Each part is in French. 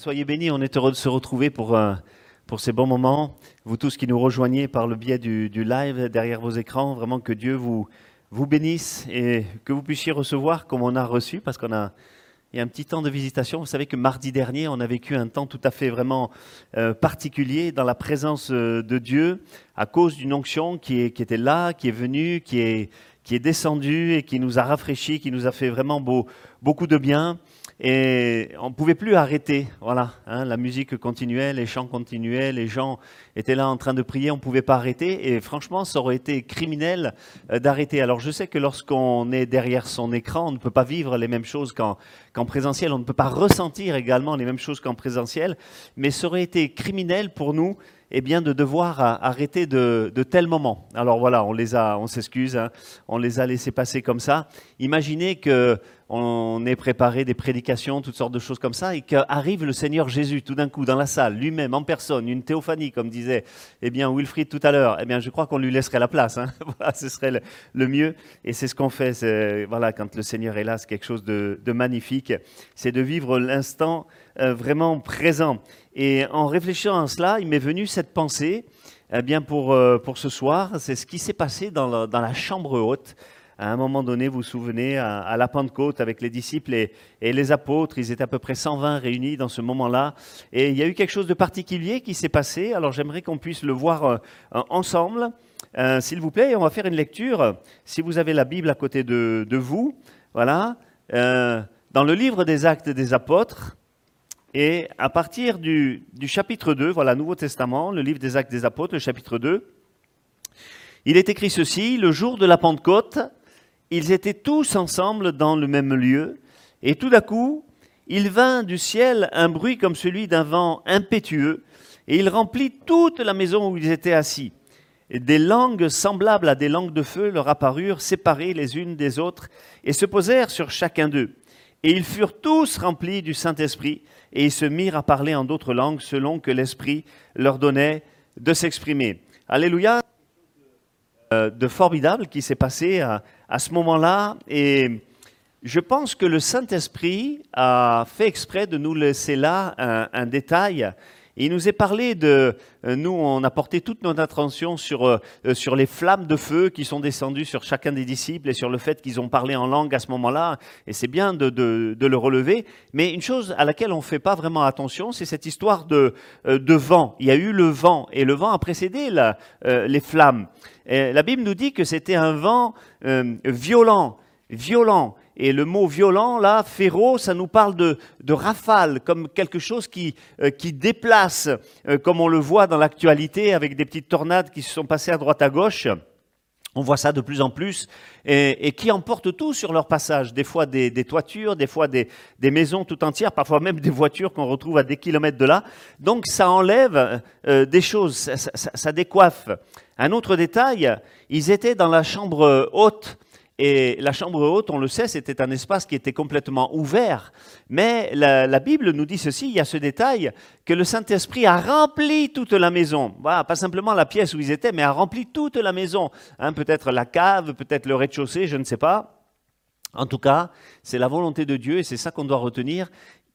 Soyez bénis, on est heureux de se retrouver pour, euh, pour ces bons moments. Vous tous qui nous rejoignez par le biais du, du live derrière vos écrans, vraiment que Dieu vous, vous bénisse et que vous puissiez recevoir comme on a reçu, parce qu'on a, y a un petit temps de visitation. Vous savez que mardi dernier, on a vécu un temps tout à fait vraiment euh, particulier dans la présence euh, de Dieu à cause d'une onction qui, est, qui était là, qui est venue, qui est, qui est descendue et qui nous a rafraîchis, qui nous a fait vraiment beau, beaucoup de bien. Et on ne pouvait plus arrêter. Voilà, hein, la musique continuait, les chants continuaient, les gens étaient là en train de prier, on ne pouvait pas arrêter. Et franchement, ça aurait été criminel euh, d'arrêter. Alors je sais que lorsqu'on est derrière son écran, on ne peut pas vivre les mêmes choses qu'en présentiel, on ne peut pas ressentir également les mêmes choses qu'en présentiel, mais ça aurait été criminel pour nous eh bien, de devoir arrêter de, tels moments. Alors voilà, on les a, on s'excuse, hein, on les a laissés passer comme ça. Imaginez que on ait préparé des prédications, toutes sortes de choses comme ça, et qu'arrive le Seigneur Jésus tout d'un coup dans la salle, lui-même en personne, une théophanie, comme disait eh bien Wilfried tout à l'heure. Eh bien, je crois qu'on lui laisserait la place. Hein. ce serait le, mieux, et c'est ce qu'on fait. Voilà, quand le Seigneur est là, c'est quelque chose de, magnifique. C'est de vivre l'instant euh, vraiment présent. Et en réfléchissant à cela, il m'est venu cette pensée, eh bien pour, euh, pour ce soir, c'est ce qui s'est passé dans la, dans la, chambre haute. À un moment donné, vous vous souvenez, à, la Pentecôte, avec les disciples et, les apôtres, ils étaient à peu près 120 réunis dans ce moment-là. Et il y a eu quelque chose de particulier qui s'est passé. Alors j'aimerais qu'on puisse le voir euh, ensemble. Euh, s'il vous plaît, on va faire une lecture. Si vous avez la Bible à côté de, de vous, voilà. dans le livre des Actes des Apôtres, et à partir du, chapitre 2, voilà, Nouveau Testament, le livre des Actes des Apôtres, le chapitre 2, il est écrit ceci, le jour de la Pentecôte, ils étaient tous ensemble dans le même lieu, et tout d'un coup, il vint du ciel un bruit comme celui d'un vent impétueux, et il remplit toute la maison où ils étaient assis. Et des langues semblables à des langues de feu leur apparurent, séparées les unes des autres, et se posèrent sur chacun d'eux. Et ils furent tous remplis du Saint-Esprit, et ils se mirent à parler en d'autres langues selon que l'Esprit leur donnait de s'exprimer. Alléluia, euh, de formidable qui s'est passé à, ce moment-là. Et je pense que le Saint-Esprit a fait exprès de nous laisser là un détail il nous est parlé de, euh, nous, on a porté toute notre attention sur, euh, euh, sur les flammes de feu qui sont descendues sur chacun des disciples et sur le fait qu'ils ont parlé en langue à ce moment-là. Et c'est bien de, le relever. Mais une chose à laquelle on ne fait pas vraiment attention, c'est cette histoire de, de vent. Il y a eu le vent et le vent a précédé les flammes. Et la Bible nous dit que c'était un vent violent, violent. Et le mot violent, là, féro, ça nous parle de, de rafale, comme quelque chose qui, euh, qui déplace, euh, comme on le voit dans l'actualité avec des petites tornades qui se sont passées à droite à gauche. On voit ça de plus en plus, et, qui emportent tout sur leur passage. Des fois des, toitures, des fois des, des, maisons tout entières, parfois même des voitures qu'on retrouve à des kilomètres de là. Donc ça enlève euh, des choses, ça décoiffe. Un autre détail, ils étaient dans la chambre haute et la chambre haute, on le sait, c'était un espace qui était complètement ouvert. Mais la, Bible nous dit ceci, il y a ce détail, que le Saint-Esprit a rempli toute la maison. Voilà, pas simplement la pièce où ils étaient, mais a rempli toute la maison. Hein, peut-être la cave, peut-être le rez-de-chaussée, je ne sais pas. En tout cas, c'est la volonté de Dieu et c'est ça qu'on doit retenir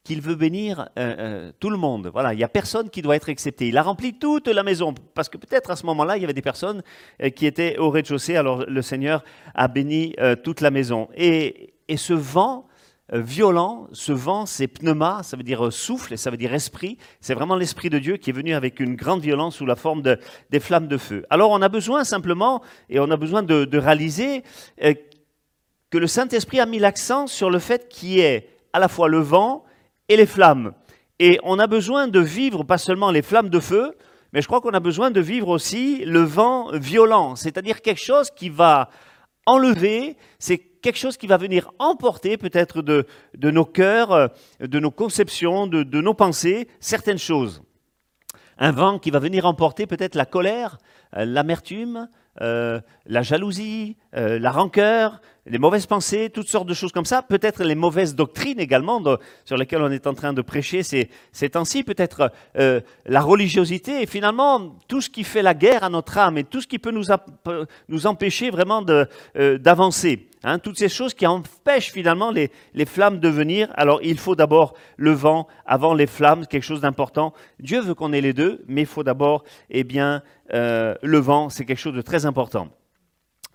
qu'il veut bénir euh, euh, tout le monde. Voilà, il n'y a personne qui doit être excepté. Il a rempli toute la maison, parce que peut-être à ce moment-là, il y avait des personnes euh, qui étaient au rez-de-chaussée, alors le Seigneur a béni toute la maison. Et, et ce vent violent, ce vent, c'est pneuma, ça veut dire souffle, ça veut dire esprit. C'est vraiment l'Esprit de Dieu qui est venu avec une grande violence sous la forme de, des flammes de feu. Alors on a besoin simplement, et on a besoin de, de réaliser que le Saint-Esprit a mis l'accent sur le fait qu'il y ait à la fois le vent, et les flammes. Et on a besoin de vivre pas seulement les flammes de feu, mais je crois qu'on a besoin de vivre aussi le vent violent, c'est-à-dire quelque chose qui va enlever, c'est quelque chose qui va venir emporter peut-être de, nos cœurs, de nos conceptions, de, de nos pensées, certaines choses. Un vent qui va venir emporter peut-être la colère, euh, l'amertume, euh, la jalousie, euh, la rancœur, les mauvaises pensées, toutes sortes de choses comme ça, peut-être les mauvaises doctrines également sur lesquelles on est en train de prêcher ces, temps-ci, peut-être euh, la religiosité et finalement tout ce qui fait la guerre à notre âme et tout ce qui peut nous, nous empêcher vraiment euh, d'avancer. Hein, toutes ces choses qui empêchent finalement les, les flammes de venir. Alors il faut d'abord le vent avant les flammes, quelque chose d'important. Dieu veut qu'on ait les deux, mais il faut d'abord eh bien, euh, le vent, c'est quelque chose de très important.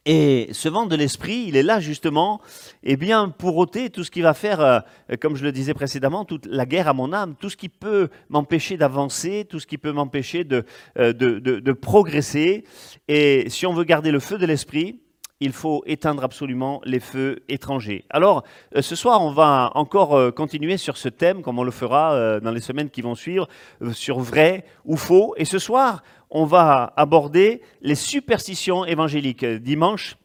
Et ce vent de l'esprit, il est là justement, eh bien, pour ôter tout ce qui va faire, euh, comme je le disais précédemment, toute la guerre à mon âme, tout ce qui peut m'empêcher d'avancer, tout ce qui peut m'empêcher de, euh, de, de, progresser. Et si on veut garder le feu de l'esprit, il faut éteindre absolument les feux étrangers. Alors, euh, ce soir, on va encore continuer sur ce thème, comme on le fera dans les semaines qui vont suivre, sur vrai ou faux. Et ce soir, on va aborder les superstitions évangéliques. Dimanche,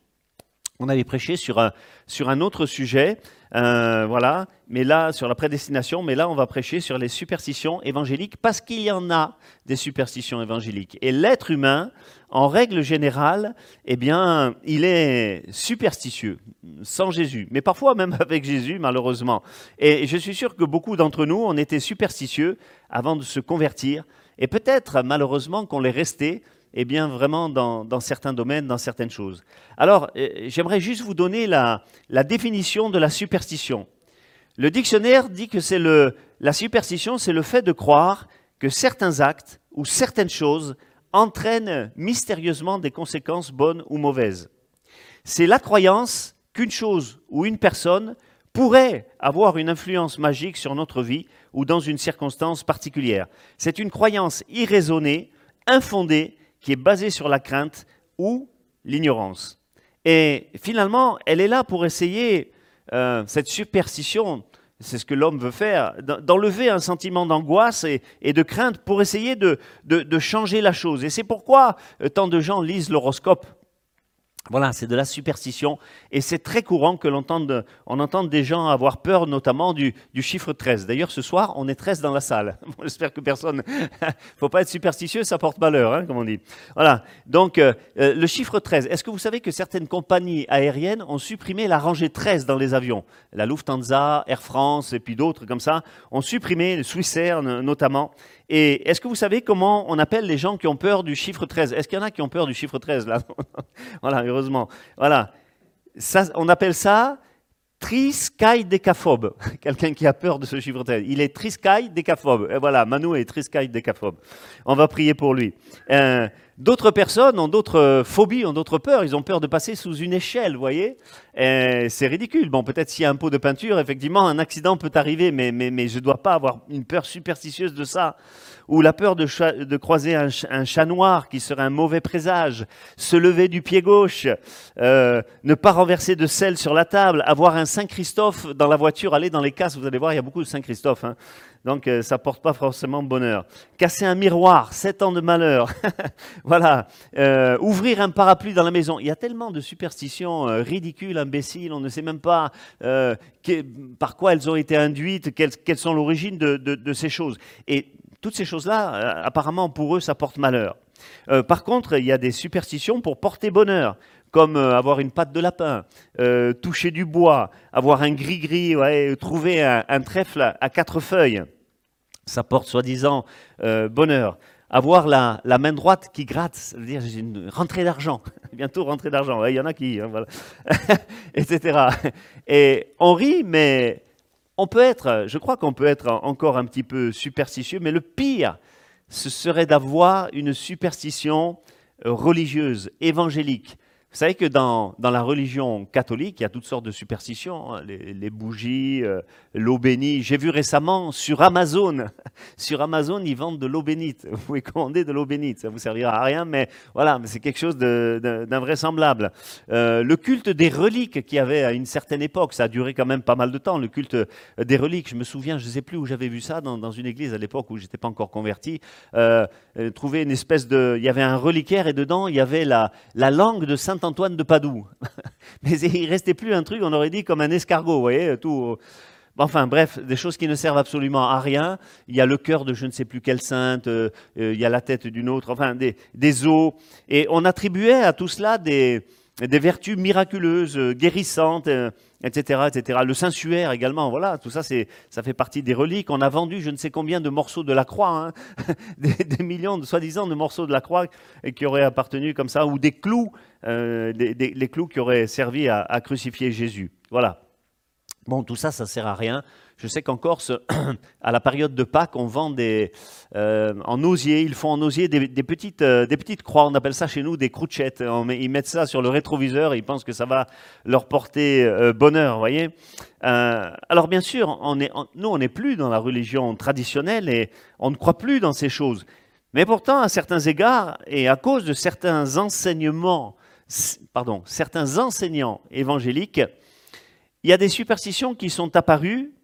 on avait prêché sur un, sur un autre sujet, euh, voilà, mais là, sur la prédestination, mais là, on va prêcher sur les superstitions évangéliques parce qu'il y en a des superstitions évangéliques. Et l'être humain, en règle générale, eh bien, il est superstitieux, sans Jésus, mais parfois même avec Jésus, malheureusement. Et je suis sûr que beaucoup d'entre nous, on était superstitieux avant de se convertir et peut-être, malheureusement, qu'on l'est resté eh bien, vraiment dans, certains domaines, dans certaines choses. Alors, euh, j'aimerais juste vous donner la, définition de la superstition. Le dictionnaire dit que c'est le, la superstition, c'est le fait de croire que certains actes ou certaines choses entraînent mystérieusement des conséquences bonnes ou mauvaises. C'est la croyance qu'une chose ou une personne pourrait avoir une influence magique sur notre vie ou dans une circonstance particulière. C'est une croyance irraisonnée, infondée, qui est basée sur la crainte ou l'ignorance. Et finalement, elle est là pour essayer, euh, cette superstition, c'est ce que l'homme veut faire, d'enlever un sentiment d'angoisse et, de crainte pour essayer de, changer la chose. Et c'est pourquoi euh, tant de gens lisent l'horoscope voilà, c'est de la superstition. Et c'est très courant que l'on entende, on entende des gens avoir peur, notamment du, chiffre 13. D'ailleurs, ce soir, on est 13 dans la salle. J'espère que personne. ne faut pas être superstitieux, ça porte malheur, hein, comme on dit. Voilà. Donc, euh, euh, le chiffre 13. Est-ce que vous savez que certaines compagnies aériennes ont supprimé la rangée 13 dans les avions? La Lufthansa, Air France et puis d'autres comme ça ont supprimé, le Swissair notamment. Et est-ce que vous savez comment on appelle les gens qui ont peur du chiffre 13 Est-ce qu'il y en a qui ont peur du chiffre 13 là? Voilà, heureusement. Voilà. Ça, on appelle ça triskaïdécaphobe. Quelqu'un qui a peur de ce chiffre 13. Il est triskaïdécaphobe. Et voilà, Manu est triskaïdécaphobe. On va prier pour lui. Euh, D'autres personnes ont d'autres phobies, ont d'autres peurs. Ils ont peur de passer sous une échelle, vous voyez C'est ridicule. Bon, peut-être s'il y a un pot de peinture, effectivement, un accident peut arriver, mais, mais, mais je ne dois pas avoir une peur superstitieuse de ça. Ou la peur de, croiser un, un, chat noir qui serait un mauvais présage, se lever du pied gauche, euh, ne pas renverser de sel sur la table, avoir un Saint-Christophe dans la voiture, aller dans les casses, vous allez voir, il y a beaucoup de Saint-Christophe. Hein. Donc euh, ça porte pas forcément bonheur. Casser un miroir, sept ans de malheur. voilà. Euh, ouvrir un parapluie dans la maison. Il y a tellement de superstitions euh, ridicules, imbéciles. On ne sait même pas par quoi elles ont été induites, quelles, sont l'origine de, ces choses. Et toutes ces choses-là, apparemment pour eux, ça porte malheur. par contre, il y a des superstitions pour porter bonheur comme avoir une patte de lapin, toucher du bois, avoir un gris-gris, trouver un, trèfle à quatre feuilles ça porte soi-disant euh, bonheur. Avoir la, main droite qui gratte, ça veut dire une rentrée d'argent, bientôt rentrée d'argent, il y en a qui, hein, etc. Et on rit, mais on peut être, je crois qu'on peut être encore un petit peu superstitieux, mais le pire, ce serait d'avoir une superstition euh, religieuse, évangélique, vous savez que dans, dans, la religion catholique, il y a toutes sortes de superstitions, hein, les, bougies, euh, l'eau bénite. J'ai vu récemment sur Amazon, sur Amazon, ils vendent de l'eau bénite. Vous pouvez commander de l'eau bénite, ça vous servira à rien, mais voilà, c'est quelque chose d'invraisemblable. Euh, le culte des reliques qu'il y avait à une certaine époque, ça a duré quand même pas mal de temps, le culte des reliques. Je me souviens, je ne sais plus où j'avais vu ça, dans, dans, une église à l'époque où j'étais pas encore converti. Euh, euh, trouver une espèce de... Il y avait un reliquaire et dedans, il y avait la, la langue de Saint Antoine de Padoue. Mais il restait plus un truc, on aurait dit comme un escargot, vous voyez, tout. Enfin bref, des choses qui ne servent absolument à rien. Il y a le cœur de je ne sais plus quelle sainte, euh, euh, il y a la tête d'une autre, enfin des, os. Et on attribuait à tout cela des, vertus miraculeuses, euh, guérissantes, etc., etc. Le sensuaire également, voilà, tout ça, c'est, ça fait partie des reliques. On a vendu je ne sais combien de morceaux de la croix, hein. des, millions, de soi-disant, de morceaux de la croix qui auraient appartenu comme ça, ou des clous, des, les clous qui auraient servi à, à crucifier Jésus. Voilà. Bon, tout ça, ça ne sert à rien. Je sais qu'en Corse, à la période de Pâques, on vend des, euh, en osier, ils font en osier des, petites, euh, des petites croix, on appelle ça chez nous des crouchettes. ils mettent ça sur le rétroviseur et ils pensent que ça va leur porter euh, bonheur, voyez. alors bien sûr, nous, on n'est plus dans la religion traditionnelle et on ne croit plus dans ces choses. Mais pourtant, à certains égards, et à cause de certains enseignements, pardon, certains enseignants évangéliques, il y a des superstitions qui sont apparues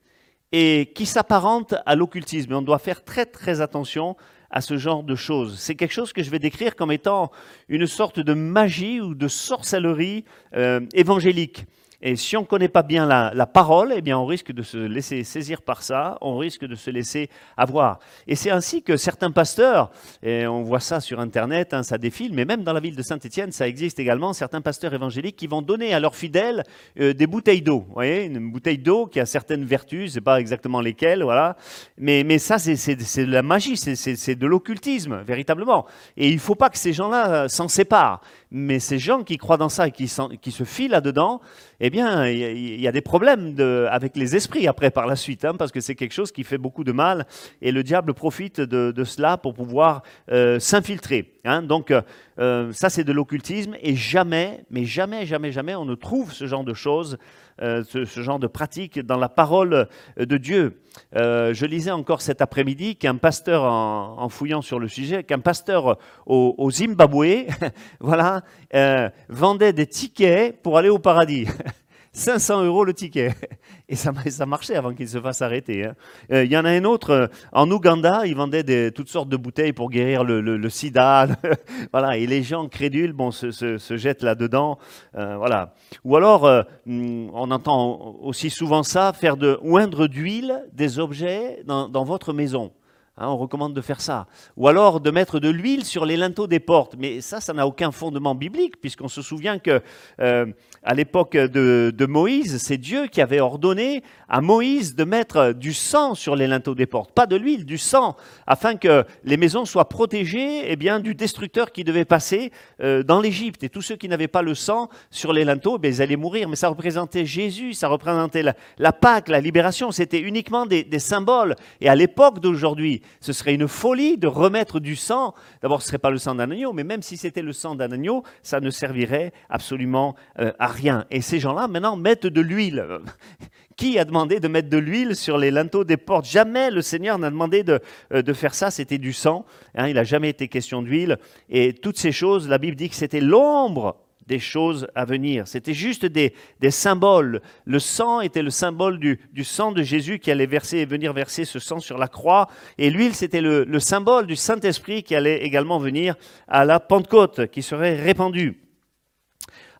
et qui s'apparentent à l'occultisme. on doit faire très très attention à ce genre de choses. C'est quelque chose que je vais décrire comme étant une sorte de magie ou de sorcellerie euh, évangélique. Et si on ne connaît pas bien la, parole, eh bien on risque de se laisser saisir par ça, on risque de se laisser avoir. Et c'est ainsi que certains pasteurs, on voit ça sur Internet, hein, ça défile, mais même dans la ville de Saint-Étienne, ça existe également, certains pasteurs évangéliques qui vont donner à leurs fidèles euh, des bouteilles d'eau. Vous voyez, une bouteille d'eau qui a certaines vertus, je ne sais pas exactement lesquelles, voilà. Mais, mais ça, c'est de la magie, c'est de l'occultisme, véritablement. Et il ne faut pas que ces gens-là s'en séparent. Mais ces gens qui croient dans ça et qui, se filent là-dedans, eh bien, il y, a des problèmes avec les esprits après par la suite, hein, parce que c'est quelque chose qui fait beaucoup de mal et le diable profite de, cela pour pouvoir euh, s'infiltrer. Hein. Donc, euh, ça, c'est de l'occultisme et jamais, mais jamais, jamais, jamais, on ne trouve ce genre de choses euh, ce, genre de pratique dans la parole de Dieu. Euh, je lisais encore cet après-midi qu'un pasteur, en, fouillant sur le sujet, qu'un pasteur au, Zimbabwe, voilà, euh, vendait des tickets pour aller au paradis. 500 euros le ticket. Et ça, marchait avant qu'il se fasse arrêter. Hein. Euh, il y en a un autre, euh, en Ouganda, ils vendaient des, toutes sortes de bouteilles pour guérir le, sida. voilà, et les gens crédules bon, se, jettent là-dedans. Euh, voilà. Ou alors, hmm, on entend aussi souvent ça, faire de oindre d'huile des objets dans votre maison. Hein, on recommande de faire ça. Ou alors de mettre de l'huile sur les linteaux des portes. Mais ça, ça n'a aucun fondement biblique, puisqu'on se souvient que euh, à l'époque de, Moïse, c'est Dieu qui avait ordonné à Moïse de mettre du sang sur les linteaux des portes, pas de l'huile, du sang, afin que les maisons soient protégées eh bien, du destructeur qui devait passer euh, dans l'Égypte. Et tous ceux qui n'avaient pas le sang sur les linteaux, eh ils allaient mourir. Mais ça représentait Jésus, ça représentait la, Pâque, la libération. C'était uniquement des, des symboles. Et à l'époque d'aujourd'hui, ce serait une folie de remettre du sang. D'abord, ce ne serait pas le sang d'un agneau, mais même si c'était le sang d'un agneau, ça ne servirait absolument euh, à rien. Et ces gens-là, maintenant, mettent de l'huile. Qui a demandé de mettre de l'huile sur les linteaux des portes? Jamais le Seigneur n'a demandé de, euh, de, faire ça, c'était du sang. Hein, il n'a jamais été question d'huile. Et toutes ces choses, la Bible dit que c'était l'ombre des choses à venir. C'était juste des, symboles. Le sang était le symbole du, sang de Jésus qui allait verser, venir verser ce sang sur la croix. Et l'huile, c'était le, symbole du Saint-Esprit qui allait également venir à la Pentecôte, qui serait répandue.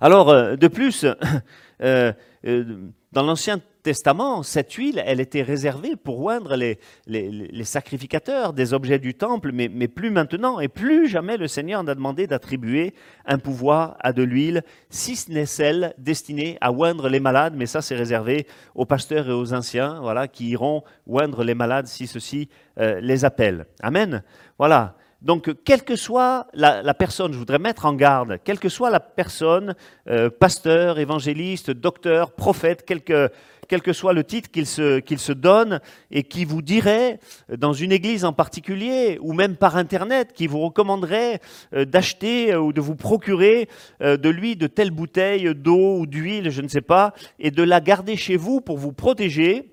Alors, euh, de plus, euh, euh, dans l'Ancien Testament, cette huile, elle était réservée pour oindre les, les, sacrificateurs des objets du temple, mais, mais, plus maintenant, et plus jamais le Seigneur n'a demandé d'attribuer un pouvoir à de l'huile, si ce n'est celle destinée à oindre les malades, mais ça c'est réservé aux pasteurs et aux anciens, voilà, qui iront oindre les malades si ceci euh, les appelle. Amen. Voilà. Donc, quelle que soit la, personne, je voudrais mettre en garde, quelle que soit la personne, euh, pasteur, évangéliste, docteur, prophète, quel que, quel que soit le titre qu'il se, qu'il se donne, et qui vous dirait, dans une église en particulier, ou même par Internet, qui vous recommanderait euh, d'acheter ou de vous procurer euh, de lui de telles bouteilles d'eau ou d'huile, je ne sais pas, et de la garder chez vous pour vous protéger,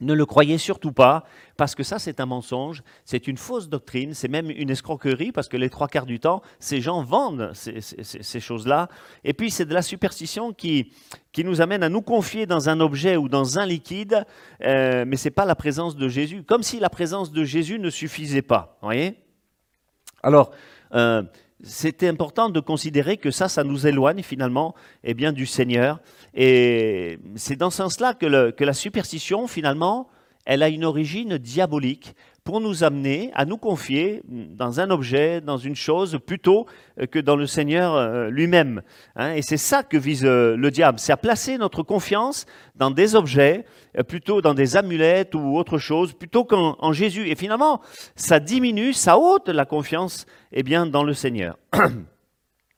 ne le croyez surtout pas, parce que ça, c'est un mensonge, c'est une fausse doctrine, c'est même une escroquerie, parce que les trois quarts du temps, ces gens vendent ces, choses-là. Et puis, c'est de la superstition qui, qui nous amène à nous confier dans un objet ou dans un liquide, euh, mais ce n'est pas la présence de Jésus, comme si la présence de Jésus ne suffisait pas. voyez? Alors, euh, c'était important de considérer que ça, ça nous éloigne finalement eh bien, du Seigneur. Et c'est dans ce sens-là que, que la superstition, finalement, elle a une origine diabolique pour nous amener à nous confier dans un objet, dans une chose, plutôt que dans le Seigneur euh, lui-même. Hein. Et c'est ça que vise euh, le diable, c'est à placer notre confiance dans des objets, euh, plutôt dans des amulettes ou autre chose, plutôt qu'en Jésus. Et finalement, ça diminue, ça ôte la confiance eh bien, dans le Seigneur.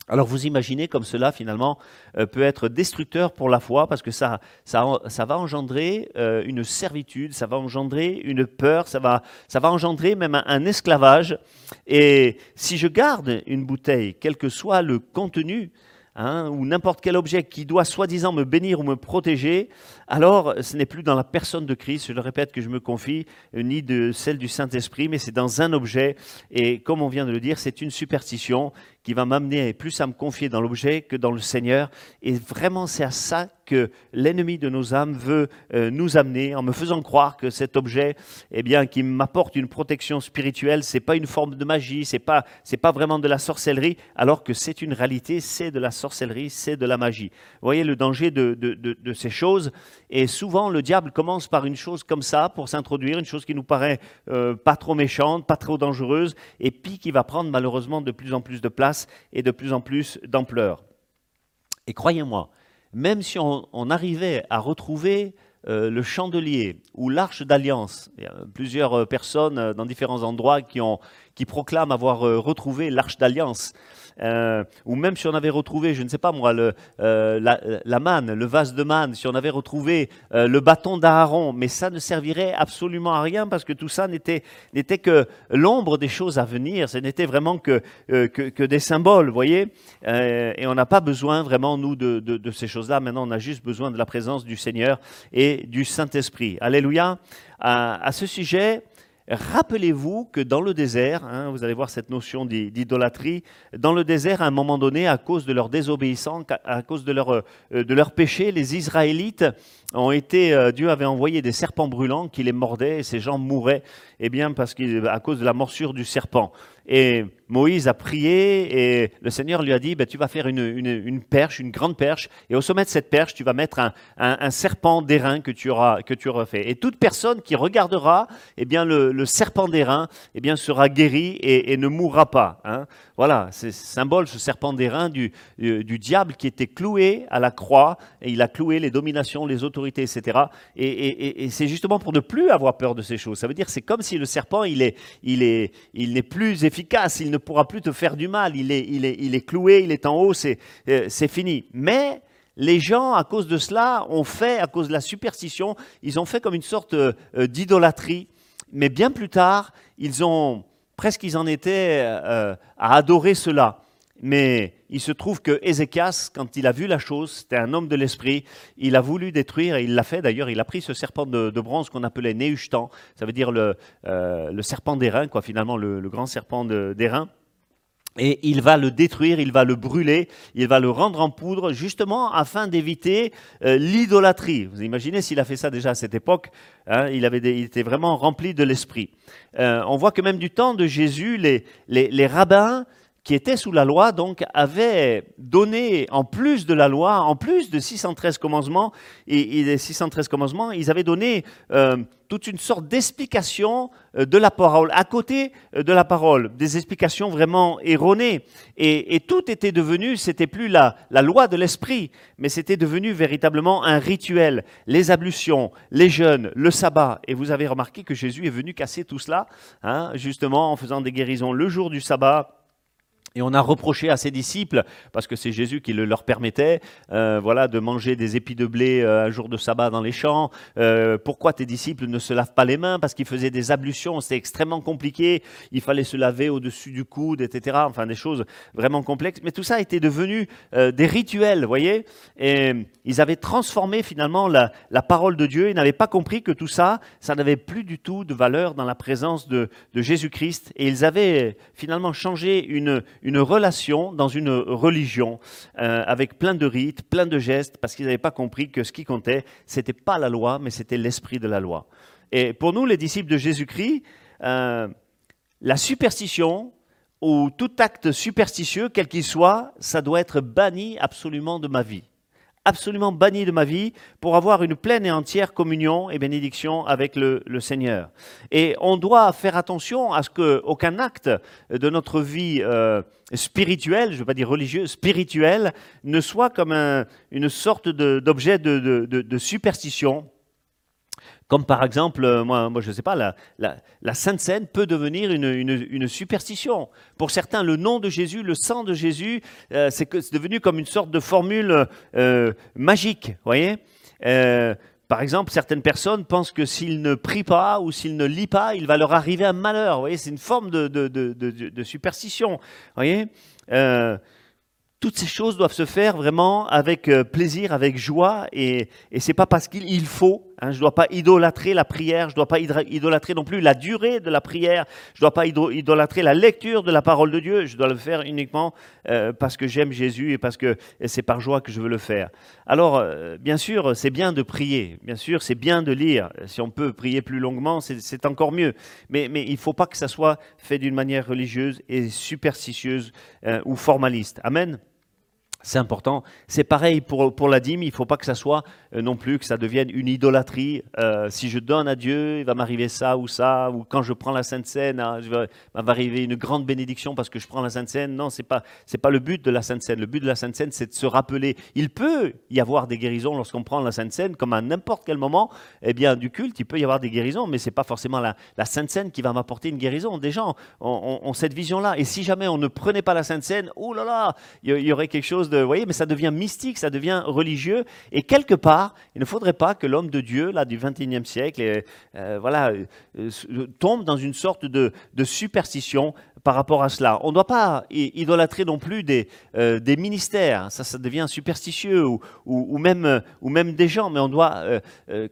Alors vous imaginez comme cela finalement euh, peut être destructeur pour la foi parce que ça, ça, ça va engendrer euh, une servitude, ça va engendrer une peur, ça va, ça va engendrer même un, esclavage. Et si je garde une bouteille, quel que soit le contenu, hein, ou n'importe quel objet qui doit soi-disant me bénir ou me protéger, alors ce n'est plus dans la personne de Christ, je le répète, que je me confie, ni de celle du Saint-Esprit, mais c'est dans un objet. Et comme on vient de le dire, c'est une superstition qui va m'amener plus à me confier dans l'objet que dans le Seigneur. Et vraiment, c'est à ça que l'ennemi de nos âmes veut euh, nous amener, en me faisant croire que cet objet, eh bien, qui m'apporte une protection spirituelle, c'est pas une forme de magie, c'est pas, c'est pas vraiment de la sorcellerie, alors que c'est une réalité, c'est de la sorcellerie, c'est de la magie. Vous voyez le danger de, ces choses. Et souvent, le diable commence par une chose comme ça pour s'introduire, une chose qui nous paraît euh, pas trop méchante, pas trop dangereuse, et puis qui va prendre malheureusement de plus en plus de place et de plus en plus d'ampleur. Et croyez-moi, même si on, arrivait à retrouver euh, le chandelier ou l'arche d'alliance, plusieurs euh, personnes dans différents endroits qui, ont, qui proclament avoir retrouvé l'arche d'alliance, euh, ou même si on avait retrouvé, je ne sais pas moi, euh, la, manne, le vase de manne, si on avait retrouvé euh, le bâton d'Aaron, mais ça ne servirait absolument à rien parce que tout ça n'était, que l'ombre des choses à venir, ce n'était vraiment que, que, des symboles, vous voyez, et on n'a pas besoin vraiment, nous, de, de, ces choses-là, maintenant on a juste besoin de la présence du Seigneur et du Saint-Esprit. Alléluia. À ce sujet, Rappelez-vous que dans le désert, hein, vous allez voir cette notion d'idolâtrie, dans le désert, à un moment donné, à cause de leur désobéissance, à cause de leur, euh, de leur péché, les Israélites ont été, euh, Dieu avait envoyé des serpents brûlants qui les mordaient et ces gens mouraient, eh bien, parce qu'à cause de la morsure du serpent. Et Moïse a prié et le Seigneur lui a dit, ben, tu vas faire une, une, perche, une grande perche, et au sommet de cette perche, tu vas mettre un, un, serpent d'airain que tu auras que tu auras fait. Et toute personne qui regardera, eh bien, le, serpent d'airain, eh bien, sera guéri et, ne mourra pas. Hein. Voilà, c'est symbole, ce serpent d'airain du, euh, du diable qui était cloué à la croix, et il a cloué les dominations, les autorités, etc. Et, et, et c'est justement pour ne plus avoir peur de ces choses. Ça veut dire c'est comme si le serpent, il est, il est, il n'est plus efficace, il ne pourra plus te faire du mal, il est, il est, il est cloué, il est en haut, c'est euh, fini. Mais les gens, à cause de cela, ont fait, à cause de la superstition, ils ont fait comme une sorte euh, d'idolâtrie. Mais bien plus tard, ils ont presque ils en étaient euh, à adorer cela. Mais il se trouve que Ézéchias, quand il a vu la chose, c'était un homme de l'esprit, il a voulu détruire, et il l'a fait d'ailleurs, il a pris ce serpent de, bronze qu'on appelait Néhushtan, ça veut dire le, euh, serpent d'airain, quoi, finalement le, grand serpent d'airain. Et il va le détruire, il va le brûler, il va le rendre en poudre, justement afin d'éviter euh, l'idolâtrie. Vous imaginez s'il a fait ça déjà à cette époque, hein, il, avait il était vraiment rempli de l'esprit. Euh, on voit que même du temps de Jésus, les rabbins qui étaient sous la loi, donc, avaient donné, en plus de la loi, en plus de 613 commandements, et, les 613 commandements, ils avaient donné euh, toute une sorte d'explication euh, de la parole, à côté euh, de la parole, des explications vraiment erronées. Et, tout était devenu, c'était plus la, la loi de l'esprit, mais c'était devenu véritablement un rituel. Les ablutions, les jeûnes, le sabbat. Et vous avez remarqué que Jésus est venu casser tout cela, hein, justement en faisant des guérisons le jour du sabbat et on a reproché à ses disciples, parce que c'est Jésus qui le leur permettait, euh, voilà, de manger des épis de blé euh, un jour de sabbat dans les champs. Euh, pourquoi tes disciples ne se lavent pas les mains? Parce qu'ils faisaient des ablutions, c'était extrêmement compliqué. Il fallait se laver au-dessus du coude, etc. Enfin, des choses vraiment complexes. Mais tout ça était devenu des rituels, voyez? Et ils avaient transformé finalement la, parole de Dieu. Ils n'avaient pas compris que tout ça, ça n'avait plus du tout de valeur dans la présence de Jésus-Christ. Et ils avaient finalement changé une une relation dans une religion euh, avec plein de rites, plein de gestes, parce qu'ils n'avaient pas compris que ce qui comptait, c'était pas la loi, mais c'était l'esprit de la loi. Et pour nous, les disciples de Jésus-Christ, euh, la superstition ou tout acte superstitieux, quel qu'il soit, ça doit être banni absolument de ma vie. Absolument banni de ma vie pour avoir une pleine et entière communion et bénédiction avec le, Seigneur. Et on doit faire attention à ce qu'aucun acte de notre vie euh, spirituelle, je ne veux pas dire religieuse, spirituelle, ne soit comme une sorte d'objet de superstition comme par exemple, euh, moi, je ne sais pas, la, la, Sainte Seine peut devenir une, superstition. Pour certains, le nom de Jésus, le sang de Jésus, euh, c'est devenu comme une sorte de formule euh, magique, voyez? Par exemple, certaines personnes pensent que s'ils ne prient pas ou s'ils ne lisent pas, il va leur arriver un malheur. Voyez, c'est une forme de, superstition. Voyez? Toutes ces choses doivent se faire vraiment avec plaisir, avec joie, et, et c'est pas parce qu'il faut. Hein, je ne dois pas idolâtrer la prière, je ne dois pas idolâtrer non plus la durée de la prière, je ne dois pas idolâtrer la lecture de la parole de Dieu, je dois le faire uniquement euh, parce que j'aime Jésus et parce que c'est par joie que je veux le faire. Alors, euh, bien sûr, c'est bien de prier, bien sûr, c'est bien de lire. Si on peut prier plus longuement, c'est encore mieux. Mais, il ne faut pas que ça soit fait d'une manière religieuse et superstitieuse ou formaliste. Amen. C'est important. C'est pareil pour, pour la dîme. Il ne faut pas que ça soit euh, non plus que ça devienne une idolâtrie. Euh, si je donne à Dieu, il va m'arriver ça ou ça. Ou quand je prends la Sainte Seine, hein, il va m'arriver une grande bénédiction parce que je prends la Sainte Seine. Non, c'est pas c'est pas le but de la Sainte Seine. Le but de la Sainte Seine, c'est de se rappeler. Il peut y avoir des guérisons lorsqu'on prend la Sainte Seine, comme à n'importe quel moment. Eh bien, du culte, il peut y avoir des guérisons, mais c'est pas forcément la, la Sainte Seine qui va m'apporter une guérison. Des gens ont, cette vision-là. Et si jamais on ne prenait pas la Sainte Seine, oh là là, il y, aurait quelque chose de, vous voyez, mais ça devient mystique, ça devient religieux. Et quelque part, il ne faudrait pas que l'homme de Dieu, là, du 21e siècle, euh, voilà, euh, tombe dans une sorte de, superstition par rapport à cela. On ne doit pas idolâtrer non plus des, euh, des ministères, ça, ça devient superstitieux, ou, même, ou même des gens, mais on doit,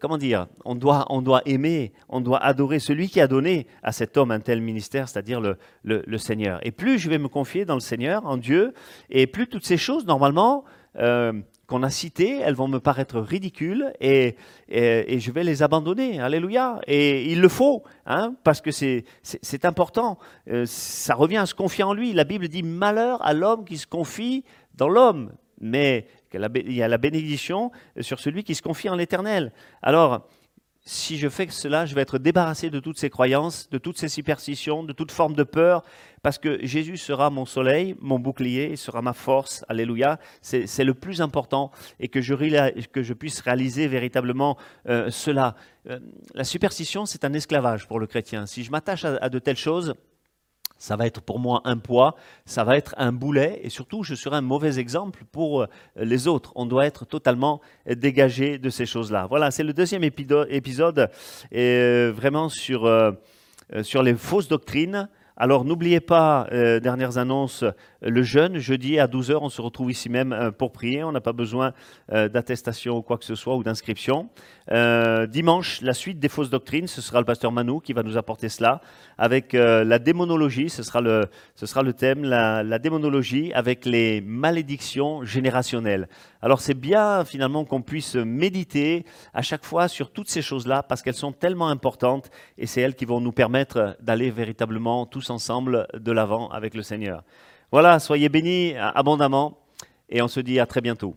comment dire, on doit, on doit aimer, on doit adorer celui qui a donné à cet homme un tel ministère, c'est-à-dire le, Seigneur. Et plus je vais me confier dans le Seigneur, en Dieu, et plus toutes ces choses, normalement, euh, qu'on a citées, elles vont me paraître ridicules et, et, je vais les abandonner. Alléluia. Et il le faut, hein, parce que c'est important. Euh, ça revient à se confier en lui. La Bible dit malheur à l'homme qui se confie dans l'homme. Mais il y a la bénédiction sur celui qui se confie en l'éternel. Alors, si je fais cela, je vais être débarrassé de toutes ces croyances, de toutes ces superstitions, de toute forme de peur, parce que Jésus sera mon soleil, mon bouclier, sera ma force. Alléluia. C'est le plus important et que je, que je puisse réaliser véritablement euh, cela. Euh, la superstition, c'est un esclavage pour le chrétien. Si je m'attache à de telles choses, ça va être pour moi un poids, ça va être un boulet, et surtout, je serai un mauvais exemple pour euh, les autres. On doit être totalement dégagé de ces choses-là. Voilà, c'est le deuxième épisode, euh, vraiment euh, sur les fausses doctrines. Alors n'oubliez pas, dernières annonces, le jeûne, jeudi à 12h, on se retrouve ici même pour prier. On n'a pas besoin d'attestation ou quoi que ce soit ou d'inscription. dimanche, la suite des fausses doctrines, ce sera le pasteur Manou qui va nous apporter cela avec euh, la démonologie, ce sera le, ce sera le thème, la, démonologie avec les malédictions générationnelles. Alors c'est bien finalement qu'on puisse méditer à chaque fois sur toutes ces choses-là parce qu'elles sont tellement importantes et c'est elles qui vont nous permettre d'aller véritablement tous ensemble de l'avant avec le Seigneur. Voilà, soyez bénis abondamment et on se dit à très bientôt.